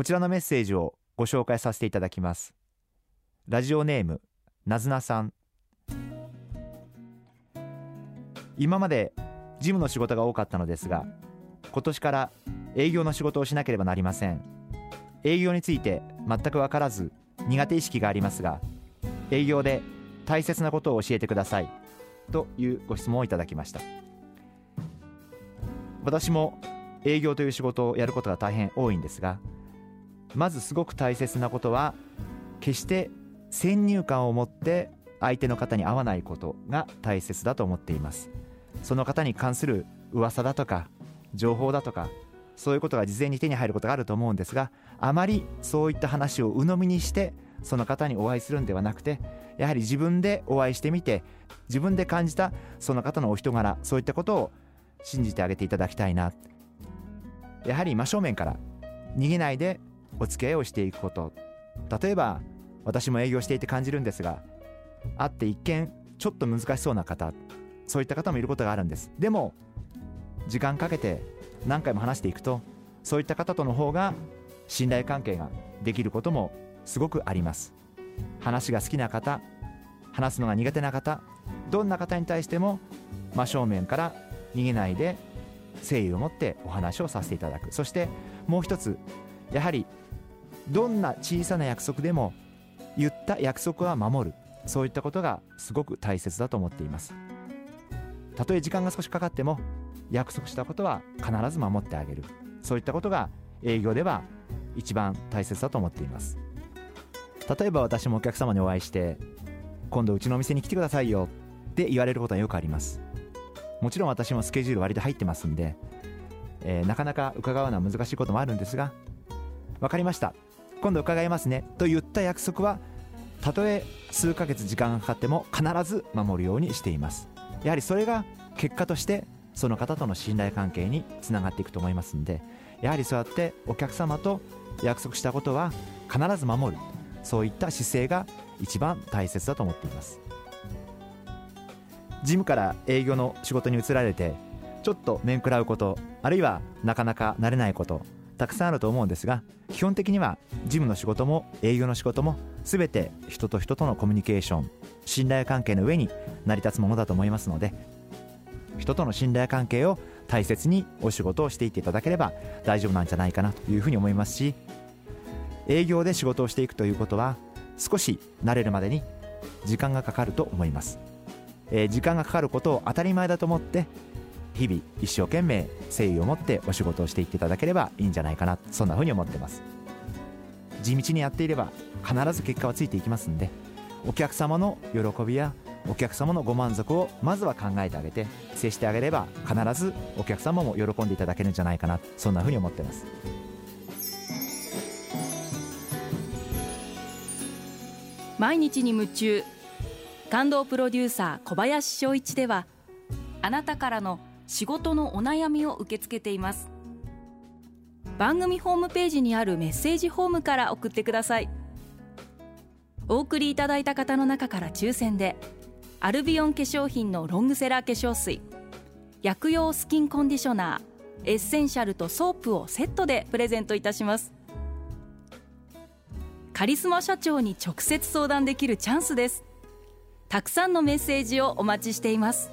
こちらのメッセージをご紹介させていただきます。ラジオネームなずなさん。今まで事務の仕事が多かったのですが今年から営業の仕事をしなければなりません。営業について全く分からず苦手意識がありますが営業で大切なことを教えてくださいというご質問をいただきました。私も営業という仕事をやることが大変多いんですがまずすごく大切なことは決して先入観を持って相手の方に合わないことが大切だと思っています。その方に関する噂だとか情報だとかそういうことが事前に手に入ることがあると思うんですがあまりそういった話を鵜呑みにしてその方にお会いするんではなくてやはり自分でお会いしてみて自分で感じたその方のお人柄そういったことを信じてあげていただきたいな。やはり真正面から逃げないでお付き合いをしていくこと。例えば私も営業していて感じるんですが会って一見ちょっと難しそうな方そういった方もいることがあるんです。でも時間かけて何回も話していくとそういった方との方が信頼関係ができることもすごくあります。話が好きな方話すのが苦手な方どんな方に対しても真正面から逃げないで誠意を持ってお話をさせていただく。そしてもう一つやはりどんな小さな約束でも言った約束は守る。そういったことがすごく大切だと思っています。たとえ時間が少しかかっても約束したことは必ず守ってあげる。そういったことが営業では一番大切だと思っています。例えば私もお客様にお会いして今度うちのお店に来てくださいよって言われることはよくあります。もちろん私もスケジュール割で入ってますんで、えー、なかなか伺うのは難しいこともあるんですが分かりました。今度伺いますね。と言った約束はたとえ数ヶ月時間がかかっても必ず守るようにしています。やはりそれが結果としてその方との信頼関係につながっていくと思いますんでやはりそうやってお客様と約束したことは必ず守る。そういった姿勢が一番大切だと思っています。事務から営業の仕事に移られてちょっと面食らうことあるいはなかなか慣れないことたくさんあると思うんですが基本的には事務の仕事も営業の仕事も全て人と人とのコミュニケーション信頼関係の上に成り立つものだと思いますので人との信頼関係を大切にお仕事をしていっていただければ大丈夫なんじゃないかなというふうに思いますし営業で仕事をしていくということは少し慣れるまでに時間がかかると思います、えー、時間がかかることを当たり前だと思って日々一生懸命誠意を持ってお仕事をしていっていただければいいんじゃないかな。そんなふうに思ってます。地道にやっていれば必ず結果はついていきますんでお客様の喜びやお客様のご満足をまずは考えてあげて接してあげれば必ずお客様も喜んでいただけるんじゃないかな。そんなふうに思ってます。毎日に夢中。感動プロデューサー小林翔一ではあなたからの仕事のお悩みを受け付けています。番組ホームページにあるメッセージフォームから送ってください。お送りいただいた方の中から抽選でアルビオン化粧品のロングセラー化粧水薬用スキンコンディショナーエッセンシャルとソープをセットでプレゼントいたします。カリスマ社長に直接相談できるチャンスです。たくさんのメッセージをお待ちしています。